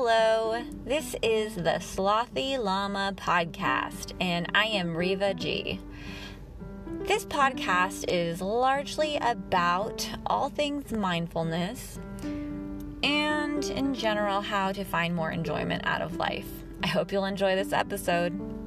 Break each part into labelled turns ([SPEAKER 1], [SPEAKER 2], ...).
[SPEAKER 1] Hello, this is the Slothy Llama podcast, and I am Riva G. This podcast is largely about all things mindfulness and, in general, how to find more enjoyment out of life. I hope you'll enjoy this episode.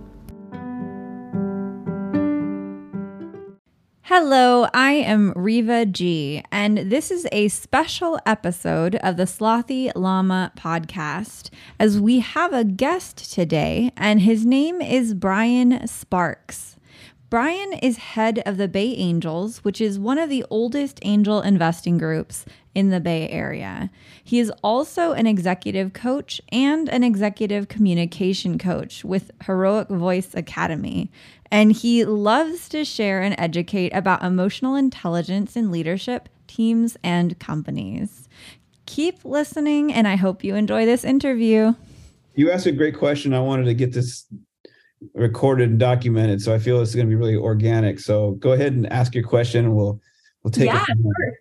[SPEAKER 1] Hello, I am Riva G, and this is a special episode of the Slothy Llama podcast as we have a guest today, and his name is Brian Sparks. Brian is head of the Bay Angels, which is one of the oldest angel investing groups in the Bay Area. He is also an executive coach and an executive communication coach with Heroic Voice Academy. And he loves to share and educate about emotional intelligence in leadership, teams, and companies. Keep listening, and I hope you enjoy this interview.
[SPEAKER 2] You asked a great question. I wanted to get this recorded and documented. So I feel it's going to be really organic. So go ahead and ask your question and we'll we'll take
[SPEAKER 3] yeah,
[SPEAKER 2] it.
[SPEAKER 3] Sure.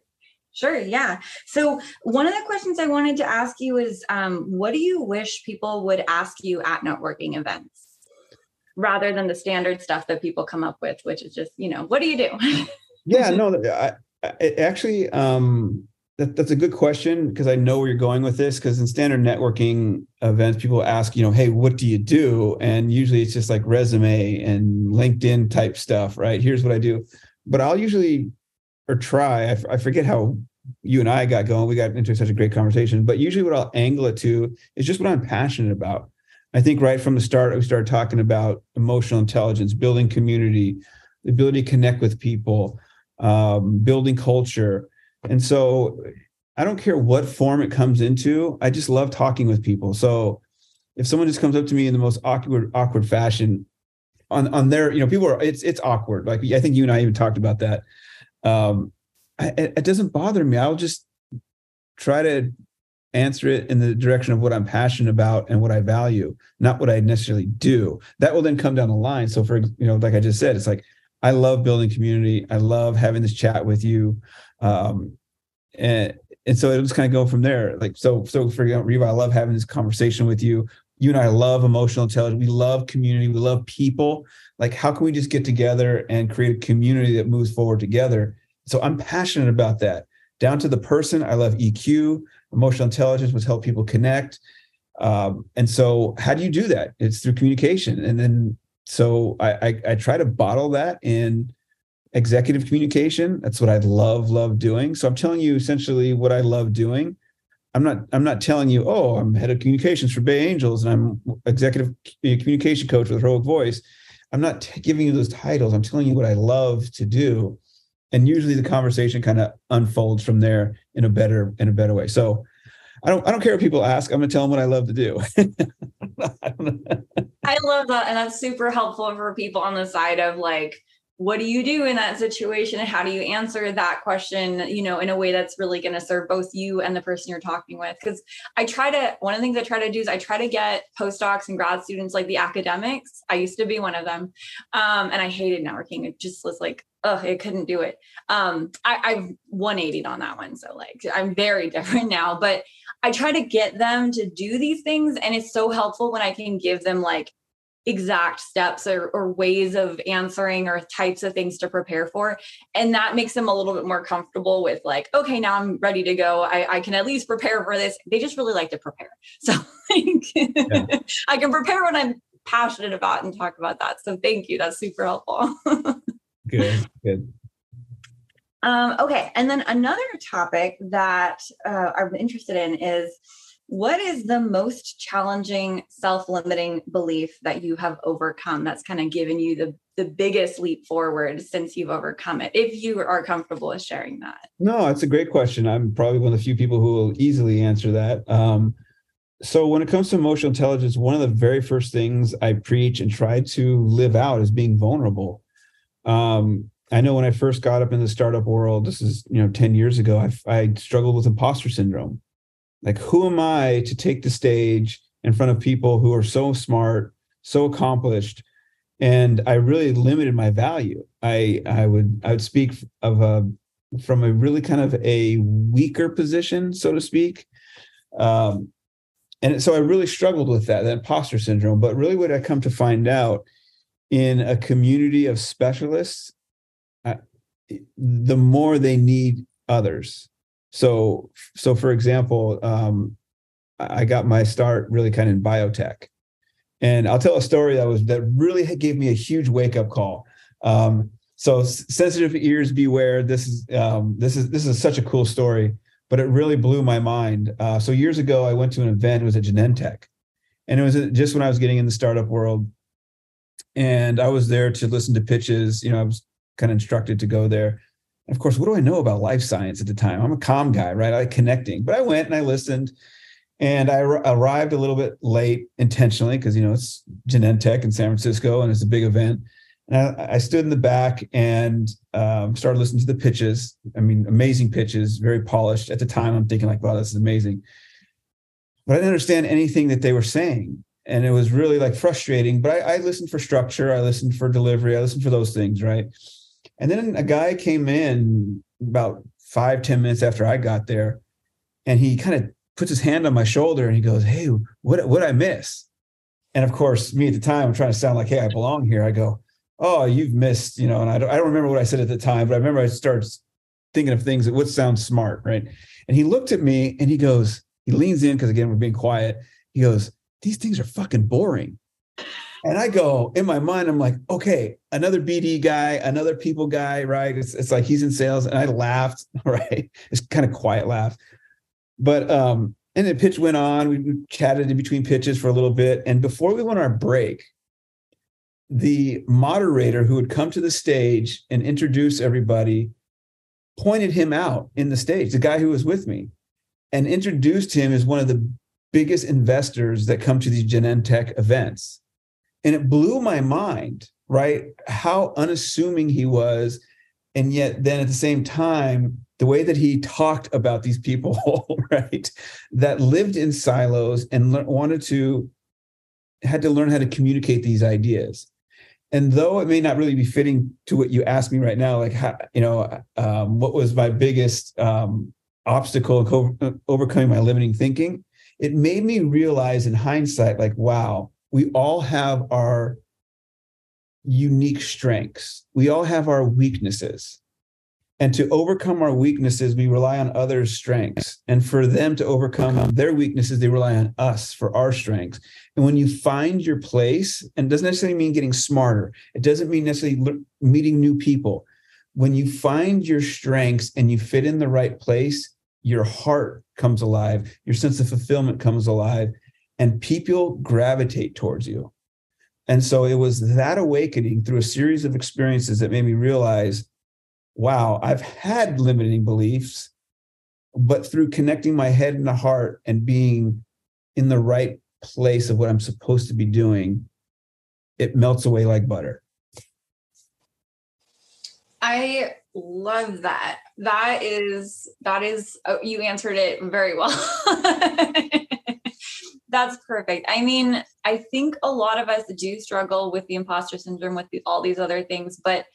[SPEAKER 3] Sure. Yeah. So one of the questions I wanted to ask you is, um, what do you wish people would ask you at networking events, rather than the standard stuff that people come up with, which is just, you know, what do you do?
[SPEAKER 2] yeah. No. I, I actually, um, that, that's a good question because I know where you're going with this. Because in standard networking events, people ask, you know, hey, what do you do? And usually it's just like resume and LinkedIn type stuff, right? Here's what I do. But I'll usually or try. I, I forget how you and I got going. We got into such a great conversation. But usually, what I'll angle it to is just what I'm passionate about. I think right from the start, we started talking about emotional intelligence, building community, the ability to connect with people, um, building culture and so I don't care what form it comes into. I just love talking with people. So if someone just comes up to me in the most awkward, awkward fashion on, on their, you know, people are, it's, it's awkward. Like I think you and I even talked about that. Um, it, it doesn't bother me. I'll just try to answer it in the direction of what I'm passionate about and what I value, not what I necessarily do. That will then come down the line. So for, you know, like I just said, it's like, I love building community. I love having this chat with you. Um, and and so it'll just kind of go from there. Like so, so for example, Riva, I love having this conversation with you. You and I love emotional intelligence. We love community. We love people. Like, how can we just get together and create a community that moves forward together? So I'm passionate about that. Down to the person, I love EQ, emotional intelligence, which help people connect. Um, and so, how do you do that? It's through communication. And then, so I, I, I try to bottle that in executive communication. That's what I love, love doing. So I'm telling you essentially what I love doing. I'm not, I'm not telling you, oh, I'm head of communications for Bay Angels and I'm executive communication coach with Heroic Voice. I'm not t- giving you those titles. I'm telling you what I love to do. And usually the conversation kind of unfolds from there in a better, in a better way. So I don't, I don't care what people ask. I'm going to tell them what I love to do.
[SPEAKER 3] I love that. And that's super helpful for people on the side of like, what do you do in that situation? And how do you answer that question you know in a way that's really going to serve both you and the person you're talking with? Because i try to one of the things i try to do is i try to get postdocs and grad students like the academics. I used to be one of them um, and i hated networking. It just was like oh i couldn't do it. Um, I, i've 180 on that one so like i'm very different now. But i try to get them to do these things and it's so helpful when i can give them like exact steps or, or, ways of answering or types of things to prepare for. And that makes them a little bit more comfortable with like okay now i'm ready to go. I, I can at least prepare for this. They just really like to prepare. So like, yeah. i can prepare what i'm passionate about and talk about that. So thank you. That's super helpful.
[SPEAKER 2] Good good.
[SPEAKER 3] Um, okay. And then another topic that uh, i'm interested in is what is the most challenging self-limiting belief that you have overcome that's kind of given you the the biggest leap forward since you've overcome it if you are comfortable with sharing that?
[SPEAKER 2] No it's a great question. I'm probably one of the few people who will easily answer that. Um, so when it comes to emotional intelligence one of the very first things i preach and try to live out is being vulnerable. Um, i know when i first got up in the startup world this is you know 10 years ago i, I struggled with imposter syndrome like, who am I to take the stage in front of people who are so smart, so accomplished? And I really limited my value. I I would I would speak of a from a really kind of a weaker position, so to speak. Um, and so I really struggled with that, that imposter syndrome. But really, what I come to find out in a community of specialists, uh, the more they need others. So, so for example, um, I got my start really kind of in biotech, and I'll tell a story that was that really gave me a huge wake up call. Um, so, sensitive ears beware. This is um, this is this is such a cool story but it really blew my mind. Uh, so years ago, I went to an event. It was at Genentech, and it was just when I was getting in the startup world, and I was there to listen to pitches. You know, I was kind of instructed to go there. Of course, what do I know about life science at the time? I'm a com guy, right? I like connecting, but I went and I listened, and I arrived a little bit late intentionally because you know it's Genentech in San Francisco and it's a big event. And I, I stood in the back and um, started listening to the pitches. I mean, amazing pitches, very polished. At the time, I'm thinking like, wow, this is amazing. But I didn't understand anything that they were saying. And it was really like frustrating. But I, I listened for structure, I listened for delivery, I listened for those things, right? And then a guy came in about five ten minutes after I got there, and he kind of puts his hand on my shoulder and he goes, Hey, what what I miss? And of course, me at the time, I'm trying to sound like, hey, I belong here. I go, oh, you've missed, you know, and I don't, I don't remember what I said at the time, but I remember I started thinking of things that would sound smart, right? And he looked at me and he goes, he leans in because again, we're being quiet. He goes, these things are fucking boring. And I go in my mind, I'm like, okay, another BD guy, another people guy, right? It's, it's like he's in sales. And I laughed, right? It's kind of quiet laugh. But um, and the pitch went on. We chatted in between pitches for a little bit. And before we went our break, the moderator who would come to the stage and introduce everybody pointed him out in the stage, the guy who was with me, and introduced him as one of the biggest investors that come to these Genentech events. And it blew my mind, right? How unassuming he was. And yet, then at the same time, the way that he talked about these people, right, that lived in silos and le- wanted to, had to learn how to communicate these ideas and though it may not really be fitting to what you asked me right now, like how, you know, um, what was my biggest um, obstacle co- uh, overcoming my limiting thinking? It made me realize in hindsight, like, wow, we all have our unique strengths. We all have our weaknesses. And to overcome our weaknesses, we rely on others' strengths. And for them to overcome their weaknesses, they rely on us for our strengths. And when you find your place, and it doesn't necessarily mean getting smarter, it doesn't mean necessarily meeting new people. When you find your strengths and you fit in the right place, your heart comes alive, your sense of fulfillment comes alive, and people gravitate towards you. And so it was that awakening through a series of experiences that made me realize wow, I've had limiting beliefs, but through connecting my head and the heart and being in the right place of what I'm supposed to be doing, it melts away like butter.
[SPEAKER 3] I love that. That is that is oh, you answered it very well. That's perfect. I mean, I think a lot of us do struggle with the imposter syndrome with the, all these other things, but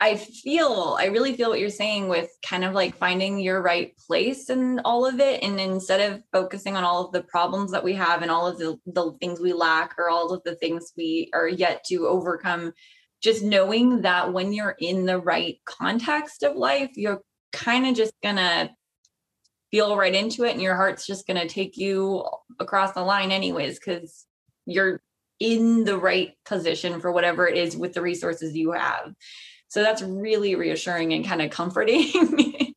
[SPEAKER 3] I feel, I really feel what you're saying with kind of like finding your right place in all of it. And instead of focusing on all of the problems that we have and all of the, the things we lack or all of the things we are yet to overcome, just knowing that when you're in the right context of life, you're kind of just gonna feel right into it and your heart's just gonna take you across the line anyways, because you're in the right position for whatever it is with the resources you have. So that's really reassuring and kind of comforting.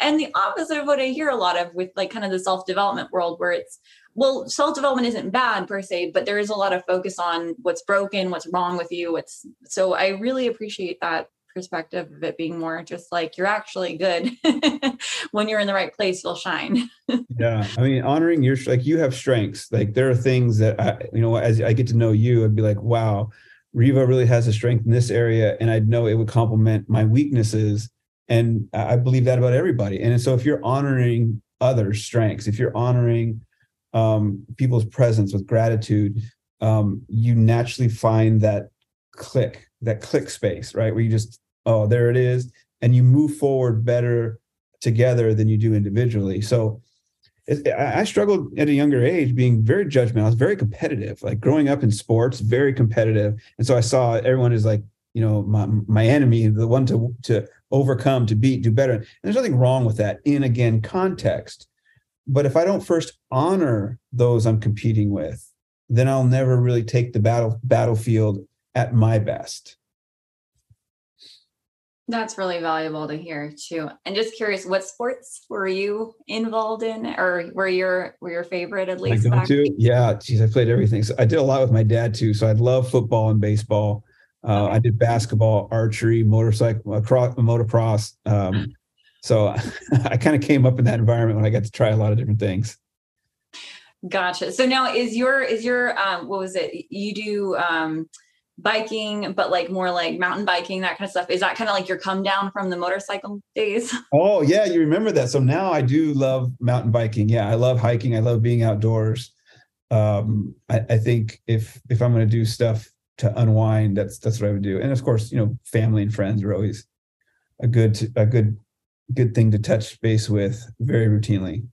[SPEAKER 3] and the opposite of what I hear a lot of with like kind of the self development world, where it's, well, self development isn't bad per se, but there is a lot of focus on what's broken, what's wrong with you. What's so I really appreciate that perspective of it being more just like you're actually good when you're in the right place you'll shine
[SPEAKER 2] yeah i mean honoring your like you have strengths like there are things that i you know as i get to know you i'd be like wow Riva really has a strength in this area, and I know it would complement my weaknesses. And I believe that about everybody. And so, if you're honoring others' strengths, if you're honoring um, people's presence with gratitude, um, you naturally find that click, that click space, right? Where you just, oh, there it is. And you move forward better together than you do individually. So, I struggled at a younger age being very judgmental. I was very competitive, like growing up in sports, very competitive. And so I saw everyone as like, you know, my, my enemy, the one to, to overcome, to beat, do better. And there's nothing wrong with that in, again, context. But if I don't first honor those I'm competing with, then I'll never really take the battle battlefield at my best.
[SPEAKER 3] That's really valuable to hear too. And just curious, what sports were you involved in, or were your were your favorite at least?
[SPEAKER 2] I to? Yeah, geez, I played everything. So I did a lot with my dad too. So I love football and baseball. Uh, okay. I did basketball, archery, motorcycle, cross, motocross. Um, so I kind of came up in that environment when I got to try a lot of different things.
[SPEAKER 3] Gotcha. So now is your is your um, what was it? You do um, biking, but like more like mountain biking, that kind of stuff. Is that kind of like your come down from the motorcycle days?
[SPEAKER 2] Oh yeah, you remember that. So now I do love mountain biking. Yeah, I love hiking. I love being outdoors. Um, I, I think if if I'm going to do stuff to unwind, that's that's what I would do. And of course, you know, family and friends are always a good a good good thing to touch base with very routinely.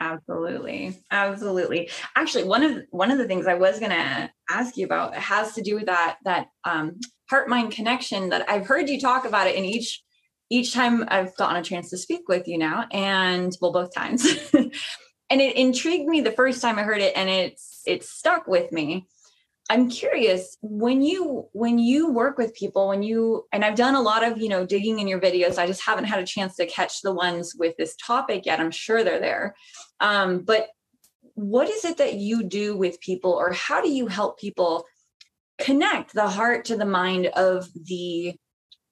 [SPEAKER 3] Absolutely. Absolutely. Actually, one of one of the things I was going to ask you about has to do with that that um, heart mind connection that I've heard you talk about it in each each time I've gotten a chance to speak with you now and well both times. and it intrigued me the first time I heard it and it's it's stuck with me I'm curious when you when you work with people when you and I've done a lot of you know digging in your videos I just haven't had a chance to catch the ones with this topic yet I'm sure they're there. Um, but what is it that you do with people or how do you help people connect the heart to the mind of the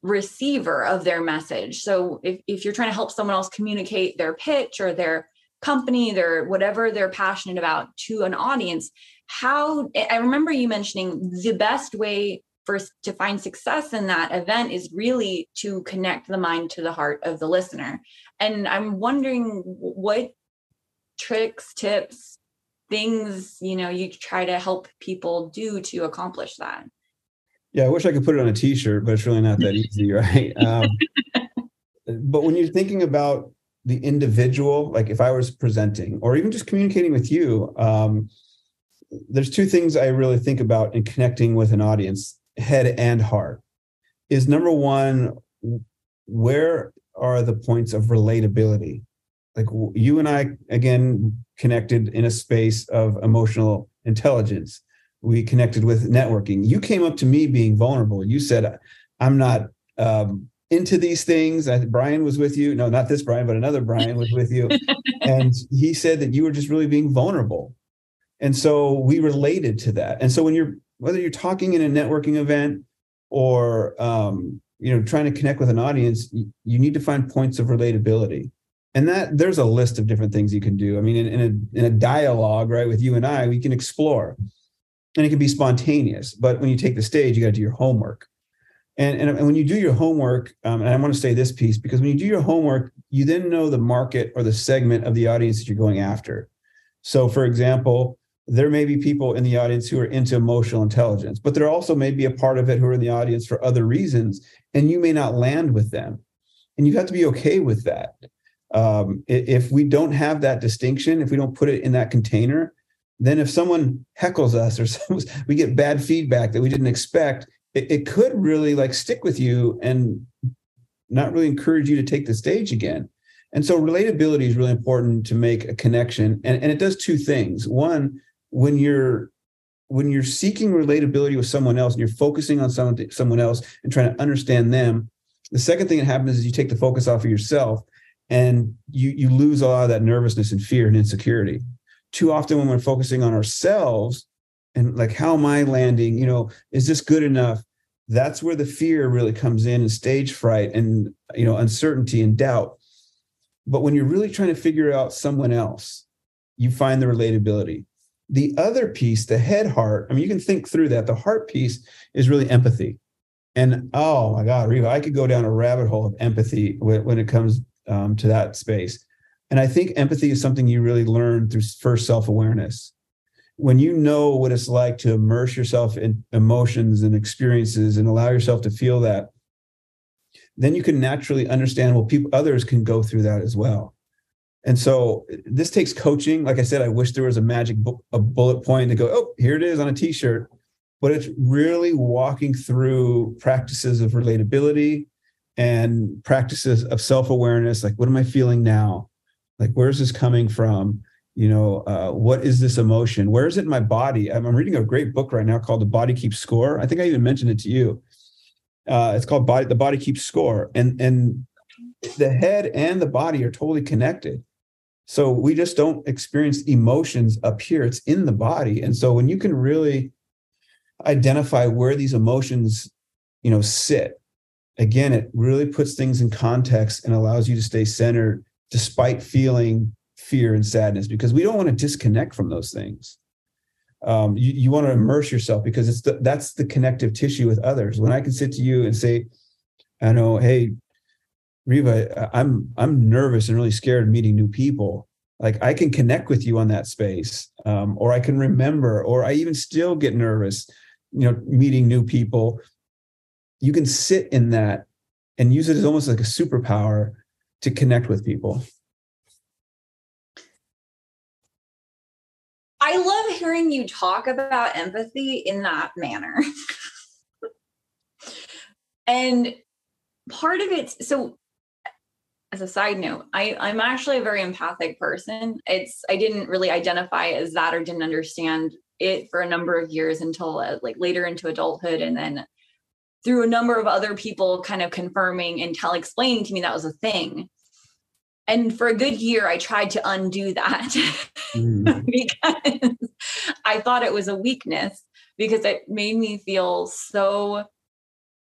[SPEAKER 3] receiver of their message? So if, if you're trying to help someone else communicate their pitch or their company their whatever they're passionate about to an audience how I remember you mentioning the best way for to find success in that event is really to connect the mind to the heart of the listener. And I'm wondering what tricks, tips, things, you know, you try to help people do to accomplish that.
[SPEAKER 2] Yeah, I wish I could put it on a t-shirt, but it's really not that easy, right? Um, but when you're thinking about the individual, like if I was presenting or even just communicating with you, um, there's two things I really think about in connecting with an audience, head and heart. Is number one, where are the points of relatability? Like you and I, again, connected in a space of emotional intelligence. We connected with networking. You came up to me being vulnerable. You said, I'm not um, into these things. I, Brian was with you. No, not this Brian, but another Brian was with you. and he said that you were just really being vulnerable. And so we related to that. And so when you're whether you're talking in a networking event or um, you know trying to connect with an audience you, you, need to find points of relatability. And that there's a list of different things you can do. I mean in, in, a, in a dialogue right with you and i we can explore. And it can be spontaneous. But when you take the stage you got to do your homework and, and, and when you do your homework um, and i want to say this piece because when you do your homework you then know the market or the segment of the audience that you're going after so for example there may be people in the audience who are into emotional intelligence, but there also may be a part of it who are in the audience for other reasons, and you may not land with them. And you have to be okay with that. Um, if we don't have that distinction, if we don't put it in that container, then if someone heckles us or we get bad feedback that we didn't expect, it, it could really like stick with you and not really encourage you to take the stage again. And so relatability is really important to make a connection. And, and it does two things. One, when you're when you're seeking relatability with someone else and you're focusing on someone someone else and trying to understand them the second thing that happens is you take the focus off of yourself and you you lose a lot of that nervousness and fear and insecurity too often when we're focusing on ourselves and like how am i landing you know is this good enough that's where the fear really comes in and stage fright and you know uncertainty and doubt but when you're really trying to figure out someone else you find the relatability the other piece, the head heart, I mean, you can think through that. The heart piece is really empathy. And oh my God, Riva, I could go down a rabbit hole of empathy when, it comes um, to that space. And I think empathy is something you really learn through first self awareness. When you know what it's like to immerse yourself in emotions and experiences and allow yourself to feel that, then you can naturally understand well, people, others can go through that as well And so this takes coaching. Like I said, I wish there was a magic bu- a bullet point to go, oh, here it is on a t-shirt. But it's really walking through practices of relatability and practices of self-awareness. Like, what am I feeling now? Like, where's this coming from? You know, uh, what is this emotion? Where is it in my body? I'm, I'm reading a great book right now called The Body Keeps Score. I think I even mentioned it to you. Uh, it's called Body. The Body Keeps Score, and and the head and the body are totally connected. So we just don't experience emotions up here. It's in the body. And so when you can really identify where these emotions, you know, sit, again, it really puts things in context and allows you to stay centered despite feeling fear and sadness because we don't want to disconnect from those things. Um, you, you want to immerse yourself because it's the, that's the connective tissue with others. When I can sit to you and say, I know, hey, Riva, I'm I'm nervous and really scared of meeting new people. Like I can connect with you on that space, um, or I can remember, or I even still get nervous, you know, meeting new people. You can sit in that and use it as almost like a superpower to connect with people.
[SPEAKER 3] I love hearing you talk about empathy in that manner. and part of it, so as a side note, I, I'm actually a very empathic person. It's I didn't really identify as that or didn't understand it for a number of years until uh, like later into adulthood, and then through a number of other people kind of confirming and tell explaining to me that was a thing. And for a good year, I tried to undo that mm. because I thought it was a weakness because it made me feel so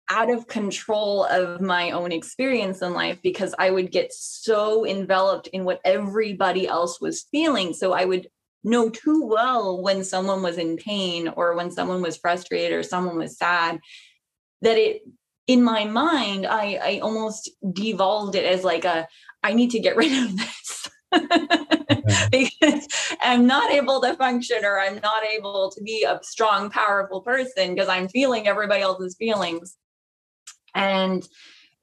[SPEAKER 3] out of control of my own experience in life because I would get so enveloped in what everybody else was feeling. So I would know too well when someone was in pain or when someone was frustrated or someone was sad that it in my mind I I almost devolved it as like a I need to get rid of this. because I'm not able to function or I'm not able to be a strong, powerful person because I'm feeling everybody else's feelings. And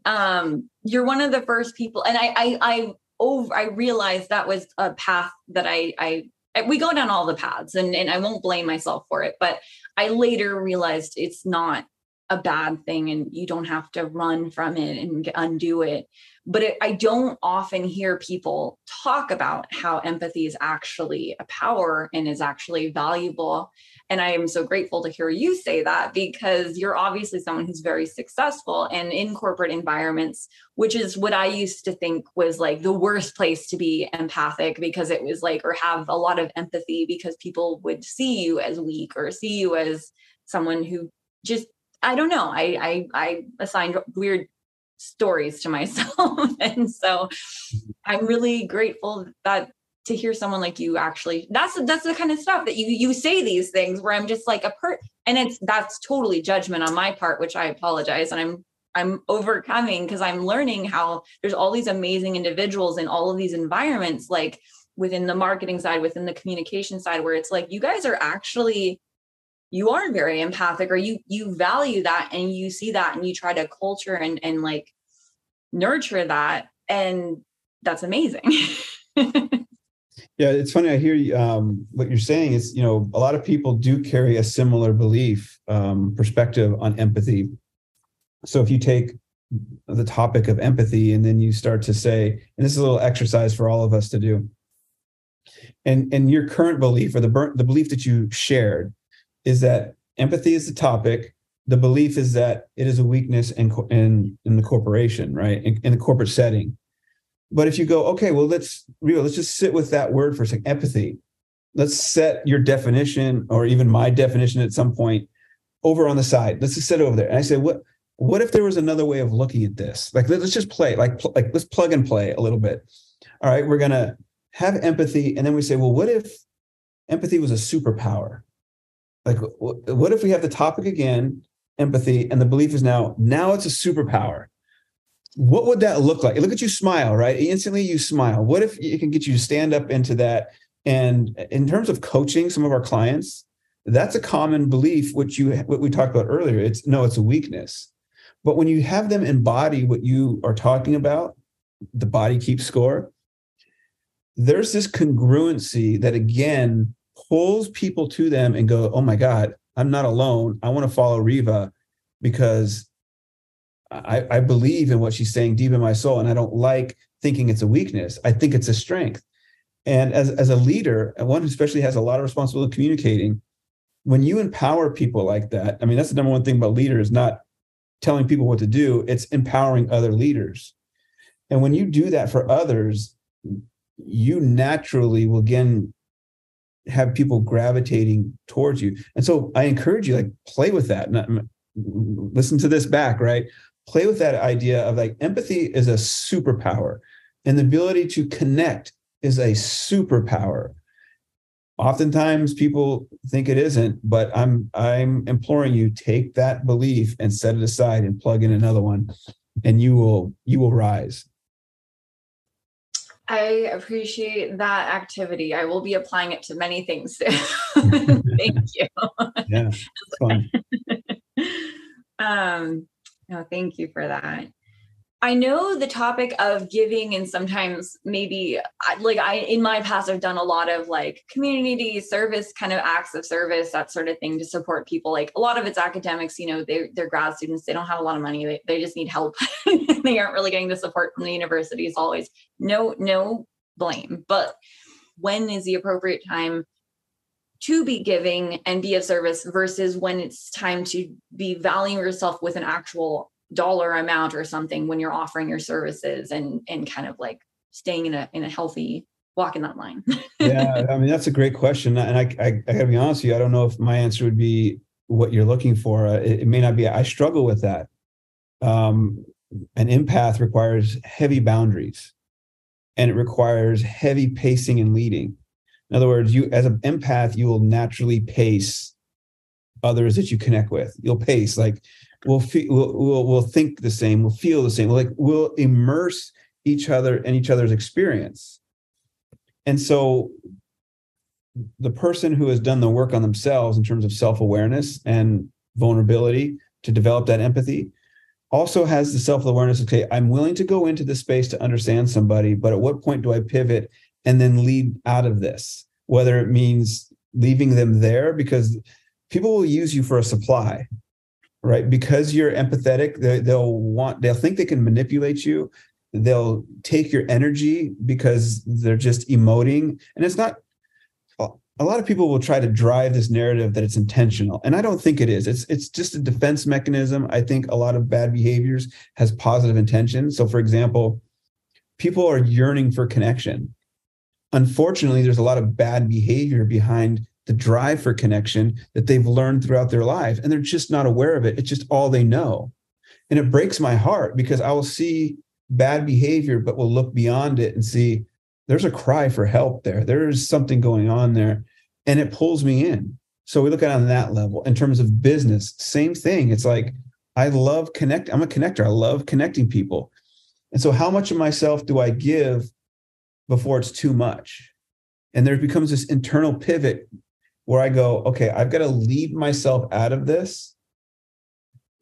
[SPEAKER 3] um, you're one of the first people and i i i over i realized that was a path that I, I we go down all the paths and, and i won't blame myself for it but i later realized it's not a bad thing and you don't have to run from it and undo it but it, i don't often hear people talk about how empathy is actually a power and is actually valuable and I am so grateful to hear you say that because you're obviously someone who's very successful and in corporate environments, which is what I used to think was like the worst place to be empathic because it was like, or have a lot of empathy because people would see you as weak or see you as someone who just, I don't know. I, I, I assigned weird stories to myself. and so I'm really grateful that to hear someone like you actually that's that's the kind of stuff that you you say these things where i'm just like a per and it's that's totally judgment on my part which i apologize and i'm i'm overcoming because i'm learning how there's all these amazing individuals in all of these environments like within the marketing side within the communication side where it's like you guys are actually you are very empathic or you you value that and you see that and you try to culture and and like nurture that and that's amazing
[SPEAKER 2] Yeah, it's funny. I hear um, what you're saying is, you know, a lot of people do carry a similar belief um, perspective on empathy. So if you take the topic of empathy and then you start to say, and this is a little exercise for all of us to do, and and your current belief or the the belief that you shared is that empathy is the topic. The belief is that it is a weakness in in, in the corporation, right? In, in the corporate setting but if you go, okay, well, let's real, let's just sit with that word for a second, empathy. Let's set your definition or even my definition at some point over on the side. Let's just sit over there. And I say, what what if there was another way of looking at this? Like let's just play, like like let's plug and play a little bit. All right, we're gonna have empathy, and then we say, well, what if empathy was a superpower? Like, what if we have the topic again, empathy, and the belief is now now it's a superpower what would that look like? Look at you smile, right? Instantly you smile. What if it can get you to stand up into that? And in terms of coaching some of our clients, that's a common belief, which you what we talked about earlier. It's no, it's a weakness. But when you have them embody what you are talking about, the body keeps score. there's this congruency that again pulls people to them and go, oh my God, I'm not alone. I want to follow Riva because I, I believe in what she's saying deep in my soul. And I don't like thinking it's a weakness. I think it's a strength. And as, as a leader, and one who especially has a lot of responsibility communicating, when you empower people like that, I mean, that's the number one thing about leaders, not telling people what to do, it's empowering other leaders. And when you do that for others, you naturally will again have people gravitating towards you. And so I encourage you, like, play with that. listen to this back, right? Play with that idea of like empathy is a superpower, and the ability to connect is a superpower. Oftentimes people think it isn't, but I'm I'm imploring you take that belief and set it aside and plug in another one and you will you will rise.
[SPEAKER 3] I appreciate that activity. I will be applying it to many things. Thank you.
[SPEAKER 2] Yeah, fun.
[SPEAKER 3] um, no, thank you for that. I know the topic of giving and sometimes maybe like I in my past I've done a lot of like community service kind of acts of service that sort of thing to support people. Like a lot of it's academics you know they they're grad students they don't have a lot of money they, they just need help. They aren't really getting the support from the universities always. No no blame but when is the appropriate time to be giving and be of service versus when it's time to be valuing yourself with an actual dollar amount or something when you're offering your services and and kind of like staying in a in a healthy walk in that line.
[SPEAKER 2] Yeah i mean that's a great question and i i, I gotta be honest with you i don't know if my answer would be what you're looking for uh, it, it may not be i struggle with that. Um an empath requires heavy boundaries and it requires heavy pacing and leading. In other words you as an empath you will naturally pace others that you connect with. You'll pace like we'll, fe- we'll, we'll, we'll think the same, we'll feel the same, like we'll immerse each other in each other's experience. And so the person who has done the work on themselves in terms of self-awareness and vulnerability to develop that empathy also has the self-awareness okay i'm willing to go into this space to understand somebody but at what point do i pivot and then lead out of this whether it means leaving them there because people will use you for a supply right? Because you're empathetic, they, they'll want, they'll think they can manipulate you. They'll take your energy because they're just emoting. And it's not, a lot of people will try to drive this narrative that it's intentional. And I don't think it is. It's, it's just a defense mechanism. I think a lot of bad behaviors has positive intention. So, for example, people are yearning for connection. Unfortunately, there's a lot of bad behavior behind the drive for connection that they've learned throughout their life and they're just not aware of it. It's just all they know. And it breaks my heart because i will see bad behavior but will look beyond it and see there's a cry for help there. There's something going on there and it pulls me in. So we look at it on that level. In terms of business same thing. It's like i love connect i'm a connector. I love connecting people. And so how much of myself do i give before it's too much? And there becomes this internal pivot where I go, okay, I've got to lead myself out of this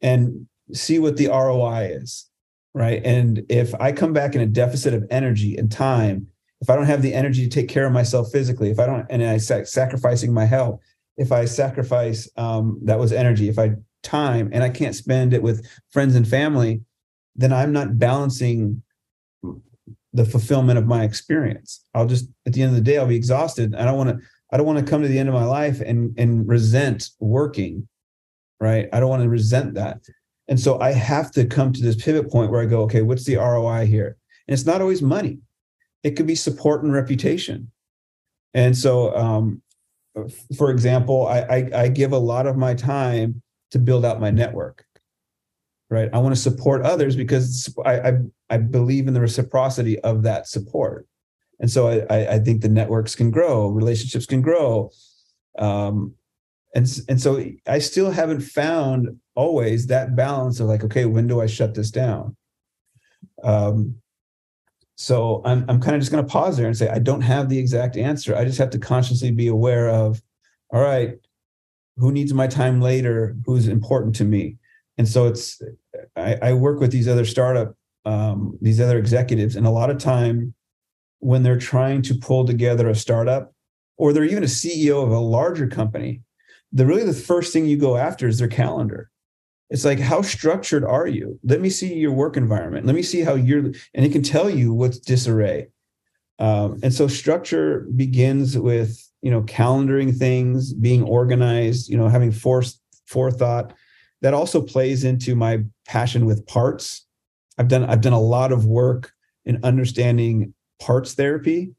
[SPEAKER 2] and see what the ROI is. Right. And if I come back in a deficit of energy and time, if I don't have the energy to take care of myself physically, if I don't, and I sac- sacrificing my health, if I sacrifice um, that was energy, if I time and I can't spend it with friends and family, then I'm not balancing the fulfillment of my experience. I'll just at the end of the day, I'll be exhausted. I don't want to I don't want to come to the end of my life and and resent working, right? I don't want to resent that. And so I have to come to this pivot point where I go, okay, what's the ROI here? And it's not always money. It could be support and reputation. And so, um, for example, I, I, I give a lot of my time to build out my network. Right. I want to support others because I, I, I believe in the reciprocity of that support and so I, I think the networks can grow, relationships can grow, um, and and so I still haven't found always that balance of like, okay, when do I shut this down? Um, so I'm I'm kind of just going to pause there and say I don't have the exact answer. I just have to consciously be aware of, all right, who needs my time later? Who's important to me? And so it's I, I work with these other startup um, these other executives, and a lot of time when they're trying to pull together a startup or they're even a CEO of a larger company, the really the first thing you go after is their calendar. It's like, how structured are you? Let me see your work environment. Let me see how you're, and it can tell you what's disarray. Um, and so structure begins with, you know, calendaring things, being organized, you know, having force, forethought. That also plays into my passion with parts. I've done, I've done a lot of work in understanding parts therapy.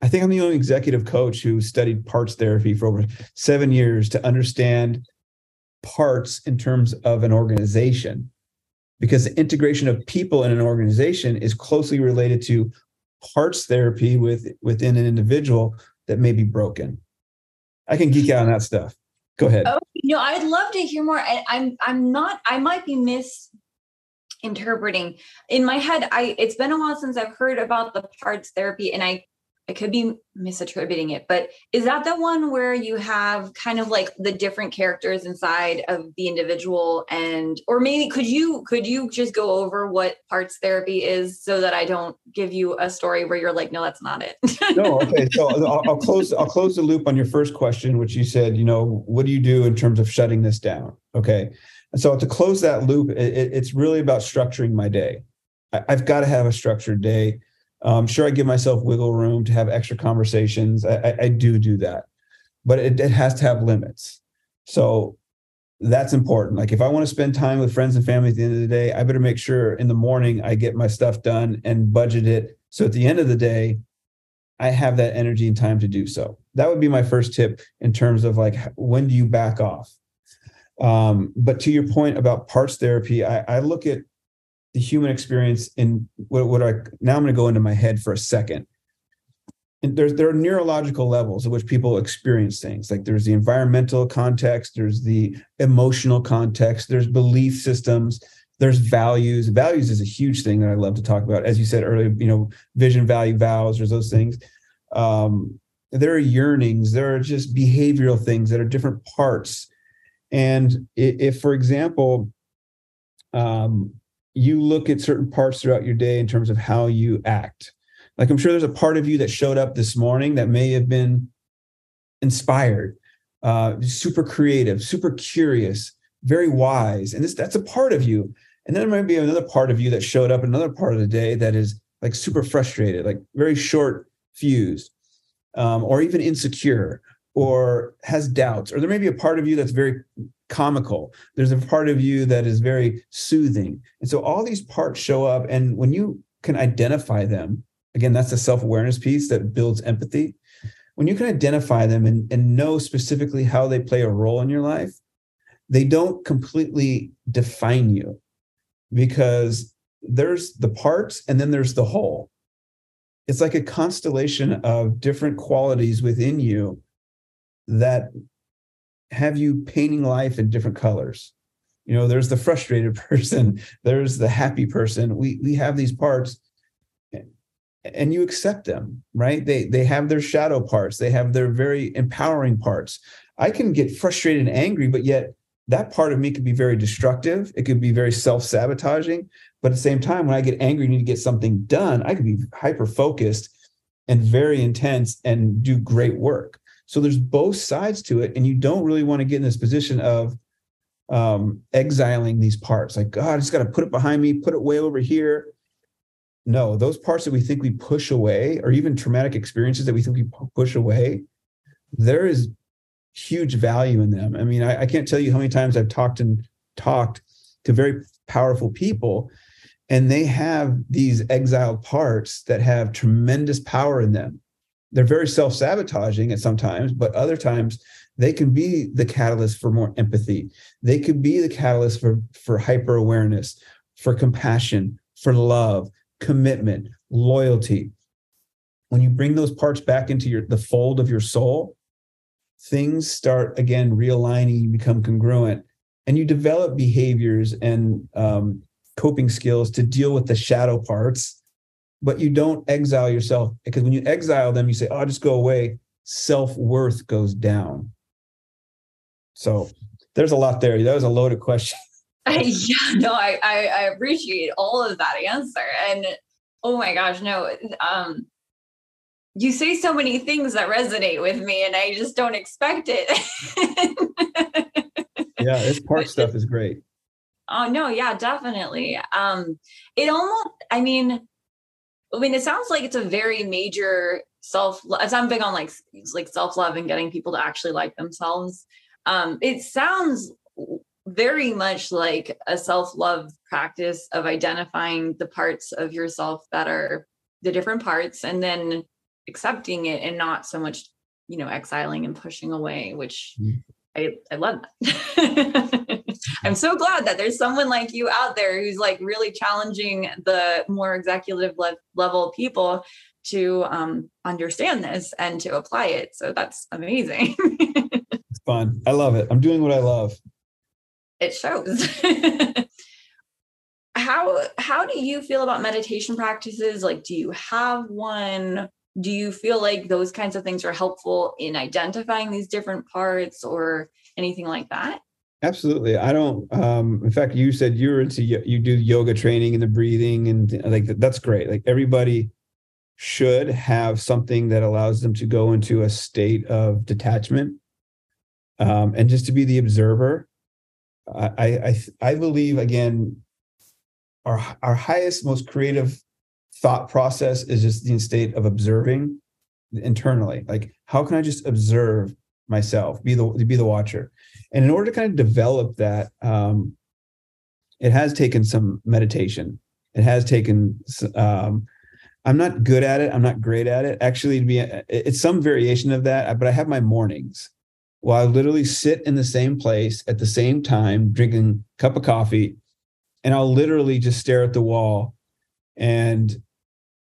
[SPEAKER 2] I think I'm the only executive coach who studied parts therapy for over seven years to understand parts in terms of an organization because the integration of people in an organization is closely related to parts therapy with within an individual that may be broken. I can geek out on that stuff. Go ahead.
[SPEAKER 3] Oh you know i'd love to hear more. I, i'm i'm not i might be misinterpreting in my head i it's been a while since i've heard about the parts therapy and i I could be misattributing it, but is that the one where you have kind of like the different characters inside of the individual and or maybe could you could you just go over what parts therapy is so that I don't give you a story where you're like no that's not it.
[SPEAKER 2] no, okay. So I'll, I'll close I'll close the loop on your first question which you said, you know, what do you do in terms of shutting this down? Okay. So to close that loop, it, it's really about structuring my day. I, I've got to have a structured day um, sure, I give myself wiggle room to have extra conversations. I, I, I do do that, but it, it has to have limits. So that's important. Like if I want to spend time with friends and family at the end of the day, I better make sure in the morning I get my stuff done and budget it. So at the end of the day, I have that energy and time to do so. That would be my first tip in terms of like when do you back off? Um, but to your point about parts therapy, I, I look at the human experience in what, what I now I'm going to go into my head for a second. And there's there are neurological levels at which people experience things. Like there's the environmental context, there's the emotional context, there's belief systems, there's values. Values is a huge thing that I love to talk about. As you said earlier, you know, vision, value, vows, there's those things. Um, there are yearnings, there are just behavioral things that are different parts. And if, for example, um, you look at certain parts throughout your day in terms of how you act. Like I'm sure there's a part of you that showed up this morning that may have been inspired, uh, super creative, super curious, very wise, and this that's a part of you. And then there might be another part of you that showed up another part of the day that is like super frustrated, like very short fused, um, or even insecure, or has doubts, or there may be a part of you that's very comical. There's a part of you that is very soothing. And so all these parts show up. And when you can identify them, again, that's the self awareness piece that builds empathy. When you can identify them and, and know specifically how they play a role in your life, they don't completely define you because there's the parts and then there's the whole. It's like a constellation of different qualities within you that have you painting life in different colors? You know there's the frustrated person there's the happy person. We we have these parts and you accept them right? They they have their shadow parts they have their very empowering parts. I can get frustrated and angry but yet that part of me could be very destructive it could be very self-sabotaging but at the same time when i get angry and need to get something done i could be hyper focused and very intense and do great work so there's both sides to it, and you don't really want to get in this position of um, exiling these parts. Like, God, I just got to put it behind me, put it way over here. No, those parts that we think we push away, or even traumatic experiences that we think we push away, there is huge value in them. I mean, I, I can't tell you how many times I've talked and talked to very powerful people, and they have these exiled parts that have tremendous power in them they're very self-sabotaging at sometimes but other times they can be the catalyst for more empathy. They could be the catalyst for for hyper awareness for compassion for love commitment loyalty. When you bring those parts back into your the fold of your soul things start again realigning you become congruent and you develop behaviors and um, coping skills to deal with the shadow parts but you don't exile yourself because when you exile them, you say, "Oh, I'll just go away." Self worth goes down. So there's a lot there. That was a loaded question.
[SPEAKER 3] yeah, no, I, I, I appreciate all of that answer, and oh my gosh, no, um, you say so many things that resonate with me and I just don't expect it.
[SPEAKER 2] yeah, this part stuff is great.
[SPEAKER 3] Oh no, yeah, definitely. Um it almost I mean I mean it sounds like it's a very major self as I'm big on like like self-love and getting people to actually like themselves. Um it sounds very much like a self-love practice of identifying the parts of yourself that are the different parts and then accepting it and not so much you know exiling and pushing away which mm. I, I love that i'm so glad that there's someone like you out there who's like really challenging the more executive le- level people to um, understand this and to apply it. So that's amazing.
[SPEAKER 2] It's fun. I love it. I'm doing what i love.
[SPEAKER 3] It shows. How how do you feel about meditation practices? Like do you have one? Do you feel like those kinds of things are helpful in identifying these different parts or anything like that
[SPEAKER 2] absolutely. I don't um in fact you said you're into you do yoga training and the breathing and like that's great. Like everybody should have something that allows them to go into a state of detachment um, and just to be the observer. I i i believe again our our highest most creative thought process is just the state of observing internally. Like how can i just observe myself be the be the watcher. And in order to kind of develop that um it has taken some meditation. It has taken um i'm not good at it. I'm not great at it. Actually to be it's some variation of that but i have my mornings while i literally sit in the same place at the same time drinking a cup of coffee and i'll literally just stare at the wall. And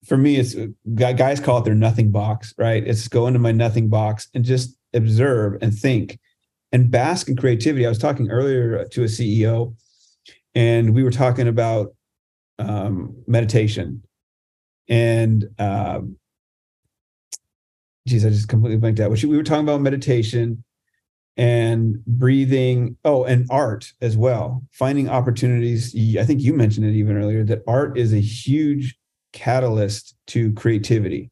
[SPEAKER 2] for me, it's guys call it their nothing box, right? It's go into my nothing box and just observe and think and bask in creativity. I was talking earlier to a CEO, and we were talking about um, meditation, and um, geez, I just completely blanked out. We were talking about meditation and breathing. Oh, and art as well. Finding opportunities. I think you mentioned it even earlier that art is a huge catalyst to creativity.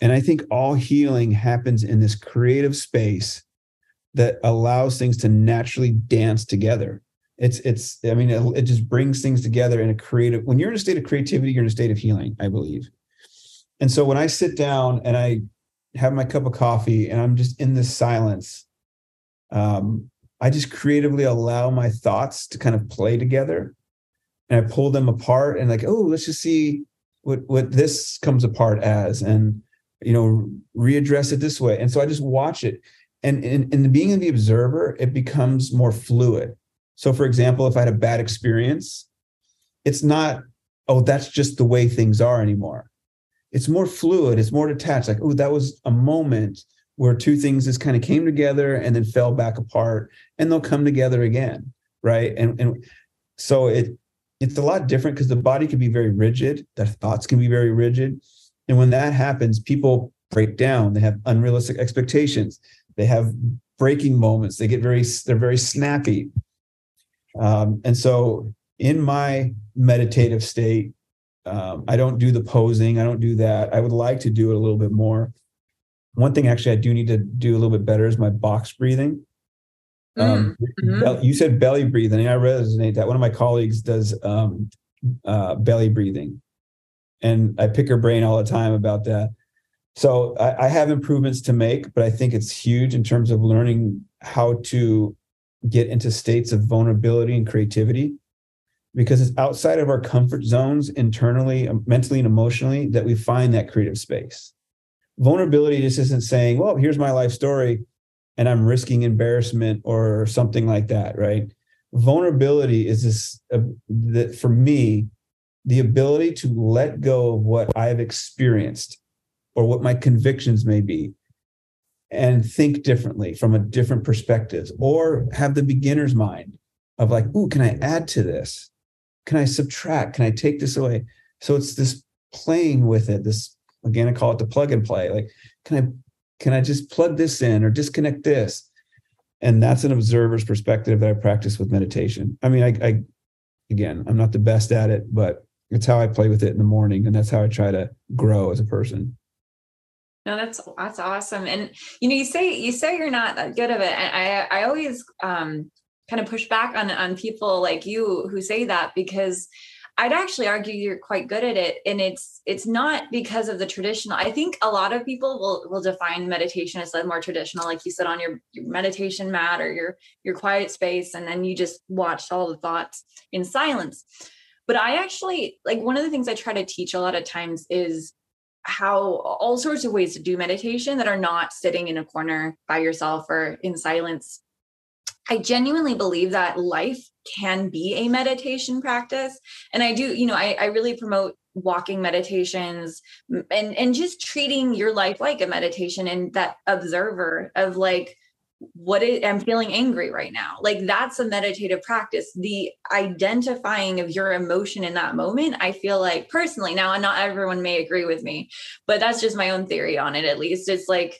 [SPEAKER 2] And I think all healing happens in this creative space that allows things to naturally dance together. It's, it's, I mean, it, it just brings things together in a creative, when you're in a state of creativity, you're in a state of healing, I believe. And so when I sit down and I have my cup of coffee and I'm just in this silence, um, I just creatively allow my thoughts to kind of play together and I pull them apart and like, oh, let's just see what what this comes apart as and you know readdress it this way. And so i just watch it. And in, in being in the observer it becomes more fluid. So for example if i had a bad experience it's not oh that's just the way things are anymore. It's more fluid. It's more detached. Like oh that was a moment where two things just kind of came together and then fell back apart and they'll come together again right? And and so it it's a lot different because the body can be very rigid, their thoughts can be very rigid. And when that happens, people break down. They have unrealistic expectations. They have breaking moments. They get very, they're very snappy. Um, and so in my meditative state, um, I don't do the posing. I don't do that. I would like to do it a little bit more. One thing actually I do need to do a little bit better is my box breathing. Um, mm-hmm. You said belly breathing, I resonate that. One of my colleagues does um, uh, belly breathing, and I pick her brain all the time about that. So I, I have improvements to make, but I think it's huge in terms of learning how to get into states of vulnerability and creativity because it's outside of our comfort zones internally, um, mentally, and emotionally that we find that creative space. Vulnerability just isn't saying, well, here's my life story and I'm risking embarrassment or something like that, right? Vulnerability is this uh, that for me, the ability to let go of what I've experienced or what my convictions may be and think differently from a different perspective or have the beginner's mind of like, ooh, can I add to this? Can I subtract? Can I take this away? So it's this playing with it. This again, I call it the plug and play. Like, can I can I just plug this in or disconnect this? And that's an observer's perspective that I practice with meditation. I mean, I, I again, I'm not the best at it, but it's how I play with it in the morning, and that's how I try to grow as a person.
[SPEAKER 3] No, that's that's awesome. And you know, you say you say you're not that good of it. And I I always um kind of push back on on people like you who say that because I'd actually argue you're quite good at it. And it's it's not because of the traditional. I think a lot of people will will define meditation as like more traditional, like you said on your, your meditation mat or your your quiet space, and then you just watched all the thoughts in silence. But I actually like one of the things I try to teach a lot of times is how all sorts of ways to do meditation that are not sitting in a corner by yourself or in silence. I genuinely believe that life can be a meditation practice. And I do, you know, I, I really promote walking meditations and and just treating your life like a meditation and that observer of like what I'm feeling angry right now. Like that's a meditative practice. The identifying of your emotion in that moment, I feel like personally, now not everyone may agree with me, but that's just my own theory on it at least. It's like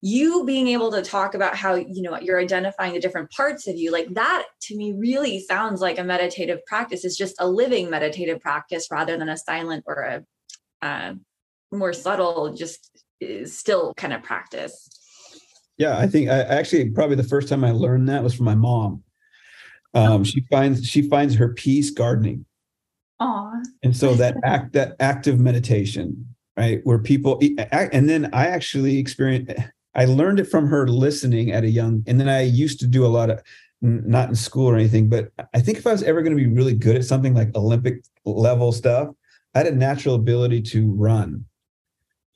[SPEAKER 3] you being able to talk about how, you know, you're identifying the different parts of you, like that to me really sounds like a meditative practice. It's just a living meditative practice rather than a silent or a uh, more subtle, just uh, still kind of practice.
[SPEAKER 2] Yeah, I think I actually probably the first time I learned that was from my mom. Um, she finds she finds her peace gardening.
[SPEAKER 3] Aww.
[SPEAKER 2] And so that act that active meditation, right, where people and then I actually experienced I learned it from her listening at a young, and then I used to do a lot of not in school or anything, but I think if I was ever going to be really good at something like Olympic level stuff, I had a natural ability to run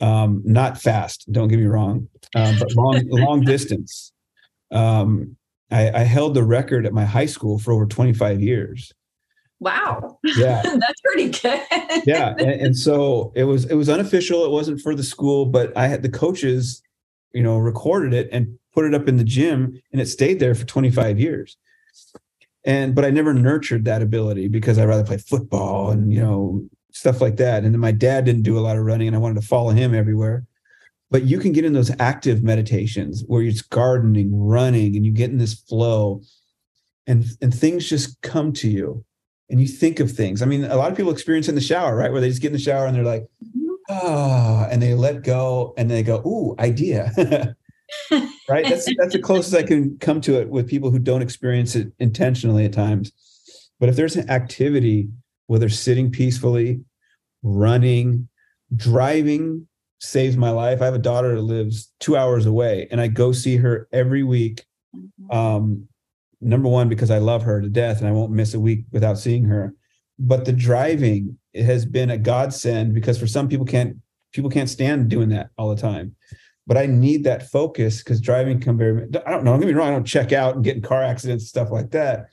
[SPEAKER 2] um, not fast. Don't get me wrong, um, but long long distance. Um, I, I, held the record at my high school for over 25 years.
[SPEAKER 3] Wow.
[SPEAKER 2] Yeah,
[SPEAKER 3] that's pretty good.
[SPEAKER 2] yeah, and, and, so it was it was unofficial. It wasn't for the school, but I had the coaches, you know, recorded it and put it up in the gym, and it stayed there for 25 years. And but I never nurtured that ability because I rather play football and you know stuff like that. And then my dad didn't do a lot of running and I wanted to follow him everywhere. But you can get in those active meditations where it's gardening, running, and you get in this flow and, and things just come to you and you think of things. I mean, a lot of people experience in the shower, right? Where they just get in the shower and they're like, ah, oh, and they let go and they go, ooh, idea. right? That's that's the closest I can come to it with people who don't experience it intentionally at times. But if there's an activity whether sitting peacefully, running, driving saves my life. I have a daughter that lives two hours away, and I go see her every week. Mm-hmm. Um, number one, because I love her to death, and I won't miss a week without seeing her. But the driving has been a godsend because for some people can't people can't stand doing that all the time. But I need that focus because driving can very. I don't know. Don't get me wrong. I don't check out and get in car accidents and stuff like that.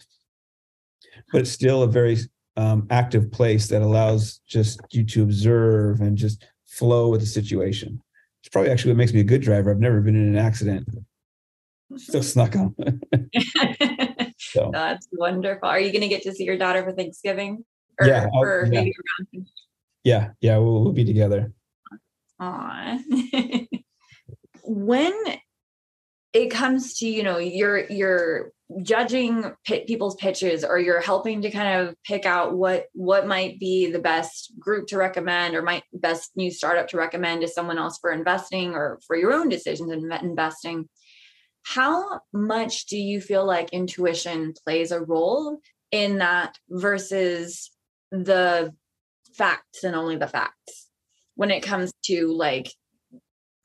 [SPEAKER 2] But it's still a very um, active place that allows just you to observe and just flow with the situation. It's probably actually what makes me a good driver. I've never been in an accident. Still snuck on.
[SPEAKER 3] so. That's wonderful. Are you going to get to see your daughter for Thanksgiving? Or
[SPEAKER 2] yeah, for yeah. yeah, yeah, we'll, we'll be together.
[SPEAKER 3] Aw. when it comes to you know your your judging people's pitches or you're helping to kind of pick out what what might be the best group to recommend or might best new startup to recommend to someone else for investing or for your own decisions in investing. How much do you feel like intuition plays a role in that versus the facts and only the facts when it comes to like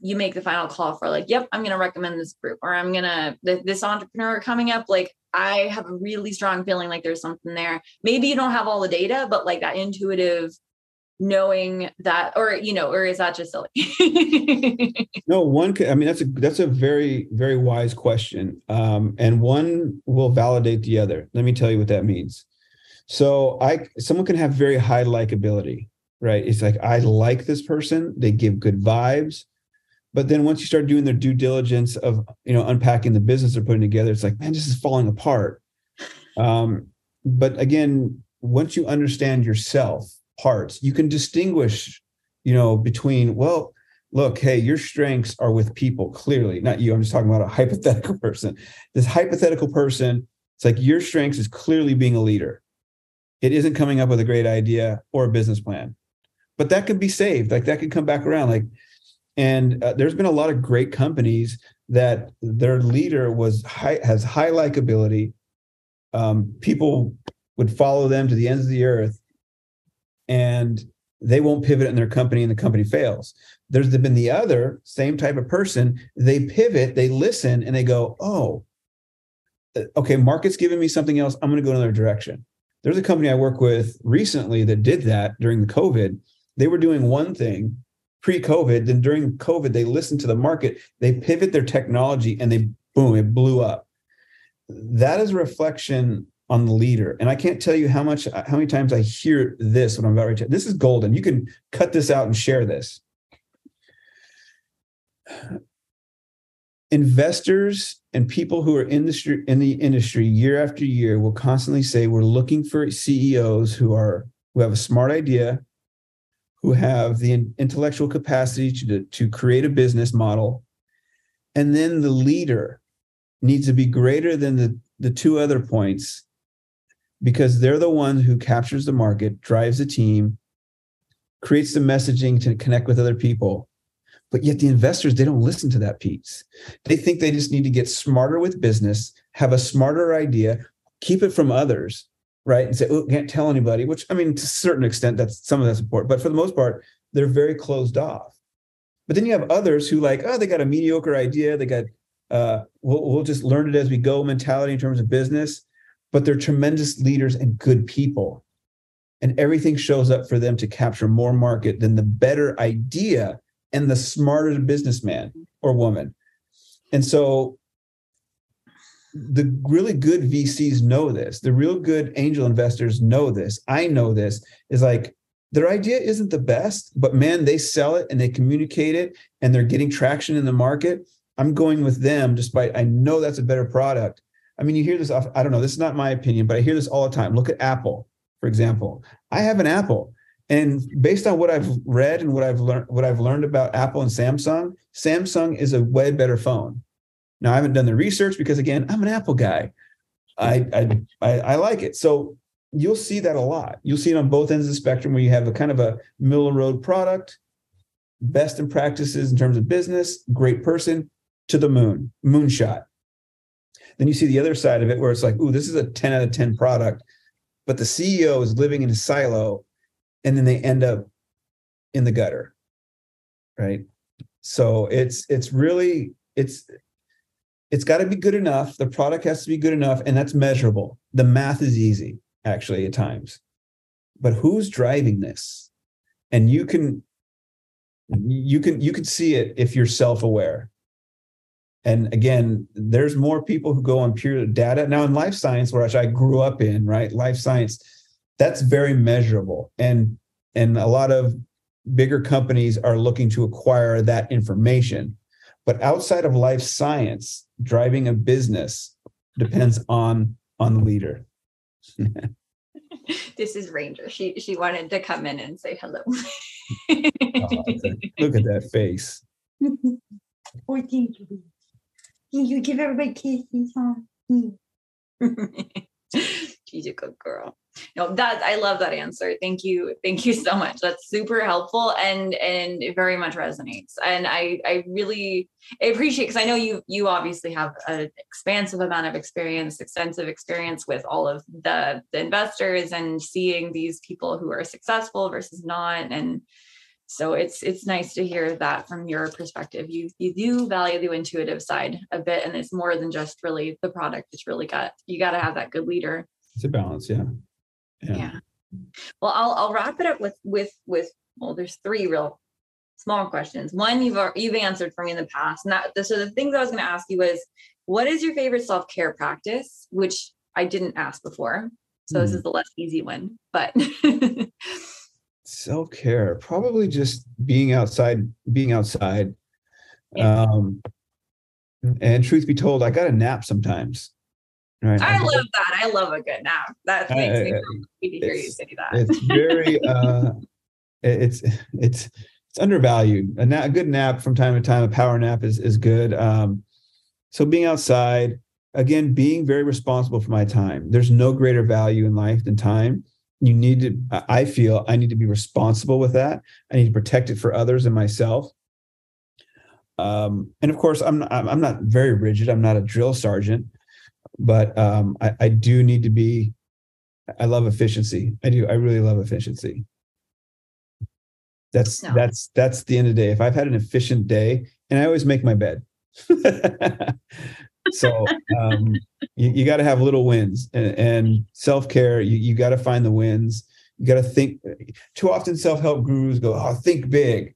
[SPEAKER 3] you make the final call for like, yep, I'm going to recommend this group or I'm going to, th- this entrepreneur coming up, like I have a really strong feeling like there's something there. Maybe you don't have all the data, but like that intuitive knowing that, or, you know, or is that just silly?
[SPEAKER 2] no, one, I mean, that's a, that's a very, very wise question. Um, and one will validate the other. Let me tell you what that means. So I, someone can have very high likability, right? It's like, I like this person. They give good vibes but then once you start doing their due diligence of you know unpacking the business they're putting together it's like man this is falling apart. Um, but again once you understand yourself parts you can distinguish you know between well look hey your strengths are with people clearly not you i'm just talking about a hypothetical person. This hypothetical person it's like your strengths is clearly being a leader. It isn't coming up with a great idea or a business plan. But that could be saved like that could come back around like And uh, there's been a lot of great companies that their leader was high, has high likability. Um, people would follow them to the ends of the earth, and they won't pivot in their company, and the company fails. There's been the other same type of person. They pivot, they listen, and they go, "Oh, uh, okay, market's giving me something else. I'm going to go another direction." There's a company I work with recently that did that during the COVID. They were doing one thing pre-COVID. Then during COVID, they listened to the market, they pivot their technology, and they boom, it blew up. That is a reflection on the leader. And I can't tell you how much, how many times I hear this when I'm about to. This is golden. You can cut this out and share this. Investors and people who are industry in the industry year after year will constantly say we're looking for CEOs who are who have a smart idea, who have the intellectual capacity to, to create a business model. And then the leader needs to be greater than the, the two other points because they're the one who captures the market, drives the team, creates the messaging to connect with other people. But yet the investors, they don't listen to that piece. They think they just need to get smarter with business, have a smarter idea, keep it from others, right? And say, oh, can't tell anybody, which I mean, to a certain extent, that's some of that's important. But for the most part, they're very closed off. But then you have others who like, oh, they got a mediocre idea. They got, uh, we'll, we'll just learn it as we go mentality in terms of business. But they're tremendous leaders and good people. And everything shows up for them to capture more market than the better idea and the smarter businessman or woman. And so the really good VCs know this. The real good angel investors know this. I know this is like their idea isn't the best, but man, they sell it and they communicate it and they're getting traction in the market. I'm going with them despite I know that's a better product. I mean, you hear this off, I don't know, this is not my opinion, but I hear this all the time. Look at Apple, for example. I have an Apple. And based on what I've read and what I've learned what I've learned about Apple and Samsung, Samsung is a way better phone. Now I haven't done the research because again, I'm an Apple guy. I I I, I like it. So you'll see that a lot. You'll see it on both ends of the spectrum where you have a kind of a middle road product, best in practices in terms of business, great person to the moon, moonshot. Then you see the other side of it where it's like, ooh, this is a 10 out of 10 product, but the CEO is living in a silo and then they end up in the gutter. Right. So it's it's really it's it's got to be good enough. The product has to be good enough, and that's measurable. The math is easy, actually, at times. But who's driving this? And you can you can you can see it if you're self-aware. And again, there's more people who go on pure data. Now in life science, where I grew up in, right? Life science, that's very measurable. And and a lot of bigger companies are looking to acquire that information but outside of life science, driving a business depends on on the leader.
[SPEAKER 3] this is Ranger. She she wanted to come in and say hello. oh,
[SPEAKER 2] look at that face.
[SPEAKER 3] oh, thank you. Can you give everybody kisses? Huh? She's a good girl. No that i love that answer. Thank you. Thank you so much. That's super helpful and and it very much resonates. And i i really appreciate because i know you you obviously have an expansive amount of experience extensive experience with all of the, the investors and seeing these people who are successful versus not. And so it's it's nice to hear that from your perspective. You you do value the intuitive side a bit and it's more than just really the product it's really got you got to have that good leader
[SPEAKER 2] it's a balance yeah
[SPEAKER 3] yeah. yeah. Well, I'll I'll wrap it up with with with well, there's three real small questions. One you've you've answered for me in the past, and that so the things I was going to ask you was, what is your favorite self care practice? Which I didn't ask before, so mm. this hmm. is the less easy one. But
[SPEAKER 2] self care, probably just being outside, being outside. Yeah. Um, and truth be told, I got a nap sometimes.
[SPEAKER 3] Right. I love that. I love a good nap. That makes uh, me happy to hear you say that.
[SPEAKER 2] It's very uh it's it's it's undervalued. A, na- a, good nap from time to time, a power nap is is good. Um so being outside, again, being very responsible for my time. There's no greater value in life than time. You need to, I feel I need to be responsible with that. I need to protect it for others and myself. um, and of course, I'm I'm not very rigid. I'm not a drill sergeant, but um, I, I do need to be. I love efficiency. I do. I really love efficiency. That's no. that's that's the end of the day. If I've had an efficient day, and I always make my bed. so um, you, you got to have little wins and, and self-care you, you got to find the wins you got to think too often self-help gurus go oh think big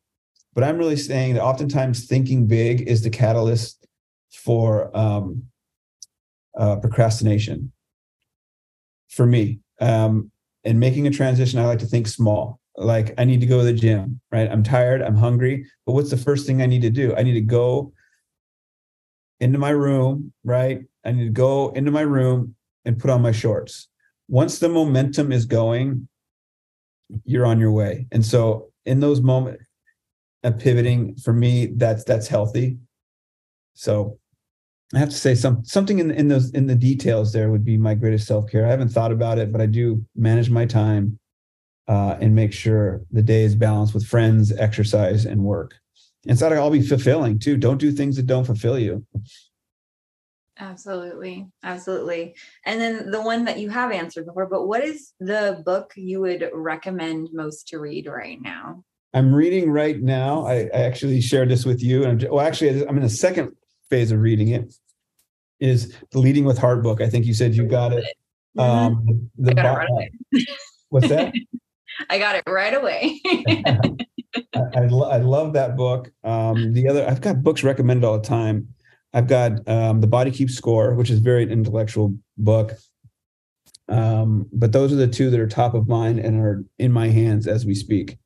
[SPEAKER 2] but i'm really saying that oftentimes thinking big is the catalyst for um, uh, procrastination for me um, and making a transition i like to think small like i need to go to the gym right i'm tired i'm hungry but what's the first thing i need to do i need to go into my room, right? I need to go into my room and put on my shorts. Once the momentum is going, you're on your way. And so in those moments of pivoting, for me, that's that's healthy. So I have to say some something in in those in the details there would be my greatest self care. I haven't thought about it, but I do manage my time uh, and make sure the day is balanced with friends, exercise, and work it's got to all be fulfilling too. Don't do things that don't fulfill you.
[SPEAKER 3] Absolutely. Absolutely. And then the one that you have answered before, but what is the book you would recommend most to read right now?
[SPEAKER 2] I'm reading right now. I, I actually shared this with you. And well, actually, I'm in the second phase of reading it. Is the Leading with Heart book? I think you said you got it. Mm-hmm. Um, the, the got it right what's that?
[SPEAKER 3] I got it right away.
[SPEAKER 2] I, I, I, love that book. Um, the other, I've got books recommended all the time. I've got um, The Body Keeps Score, which is very intellectual book. Um, but those are the two that are top of mind and are in my hands as we speak.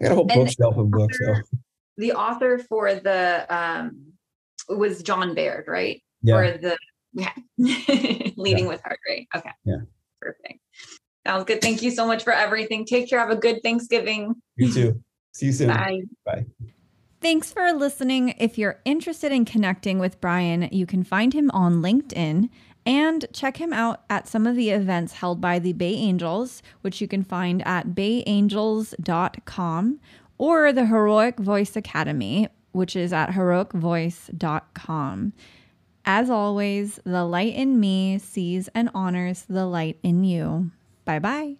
[SPEAKER 2] I got a whole bookshelf of books. Though.
[SPEAKER 3] The author for the um, was John Baird, right?
[SPEAKER 2] Yeah.
[SPEAKER 3] For the yeah. leading yeah. with heart rate. Okay.
[SPEAKER 2] Yeah.
[SPEAKER 3] Perfect. Sounds good. Thank you so much for everything. Take care. Have a good Thanksgiving.
[SPEAKER 2] You too. See you soon.
[SPEAKER 3] Bye.
[SPEAKER 2] Bye.
[SPEAKER 1] Thanks for listening. If you're interested in connecting with Brian, you can find him on LinkedIn and check him out at some of the events held by the Bay Angels, which you can find at bayangels.com or the Heroic Voice Academy, which is at heroicvoice.com. As always, the light in me sees and honors the light in you. Bye bye.